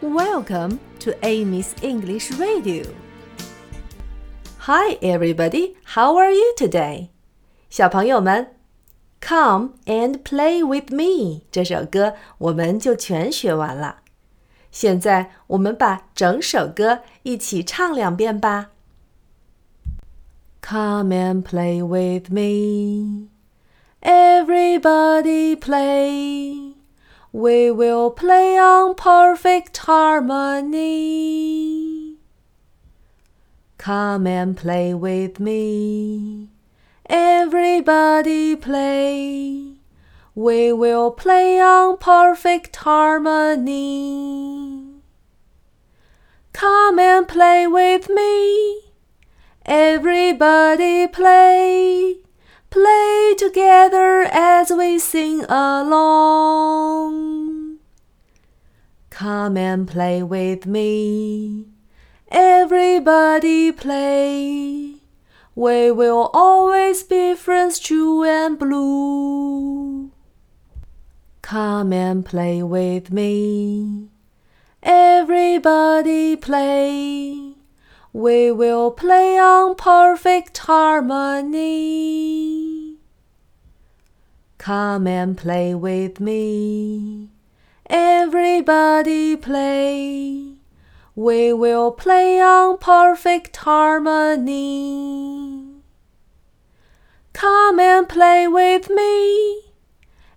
Welcome to Amy's English Radio. Hi, everybody. How are you today? 小朋友们，Come and play with me 这首歌我们就全学完了。现在我们把整首歌一起唱两遍吧。Come and play with me. Everybody play. We will play on perfect harmony. Come and play with me. Everybody play. We will play on perfect harmony. Come and play with me. Everybody play. Play together as we sing along. Come and play with me. Everybody play. We will always be friends, true and blue. Come and play with me. Everybody play. We will play on perfect harmony. Come and play with me. Everybody play. We will play on perfect harmony. Come and play with me.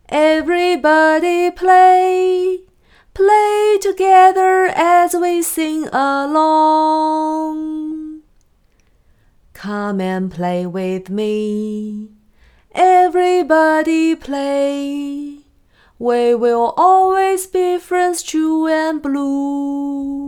Everybody play. Play together as we sing along. Come and play with me. Everybody play. We will always be friends, true and blue.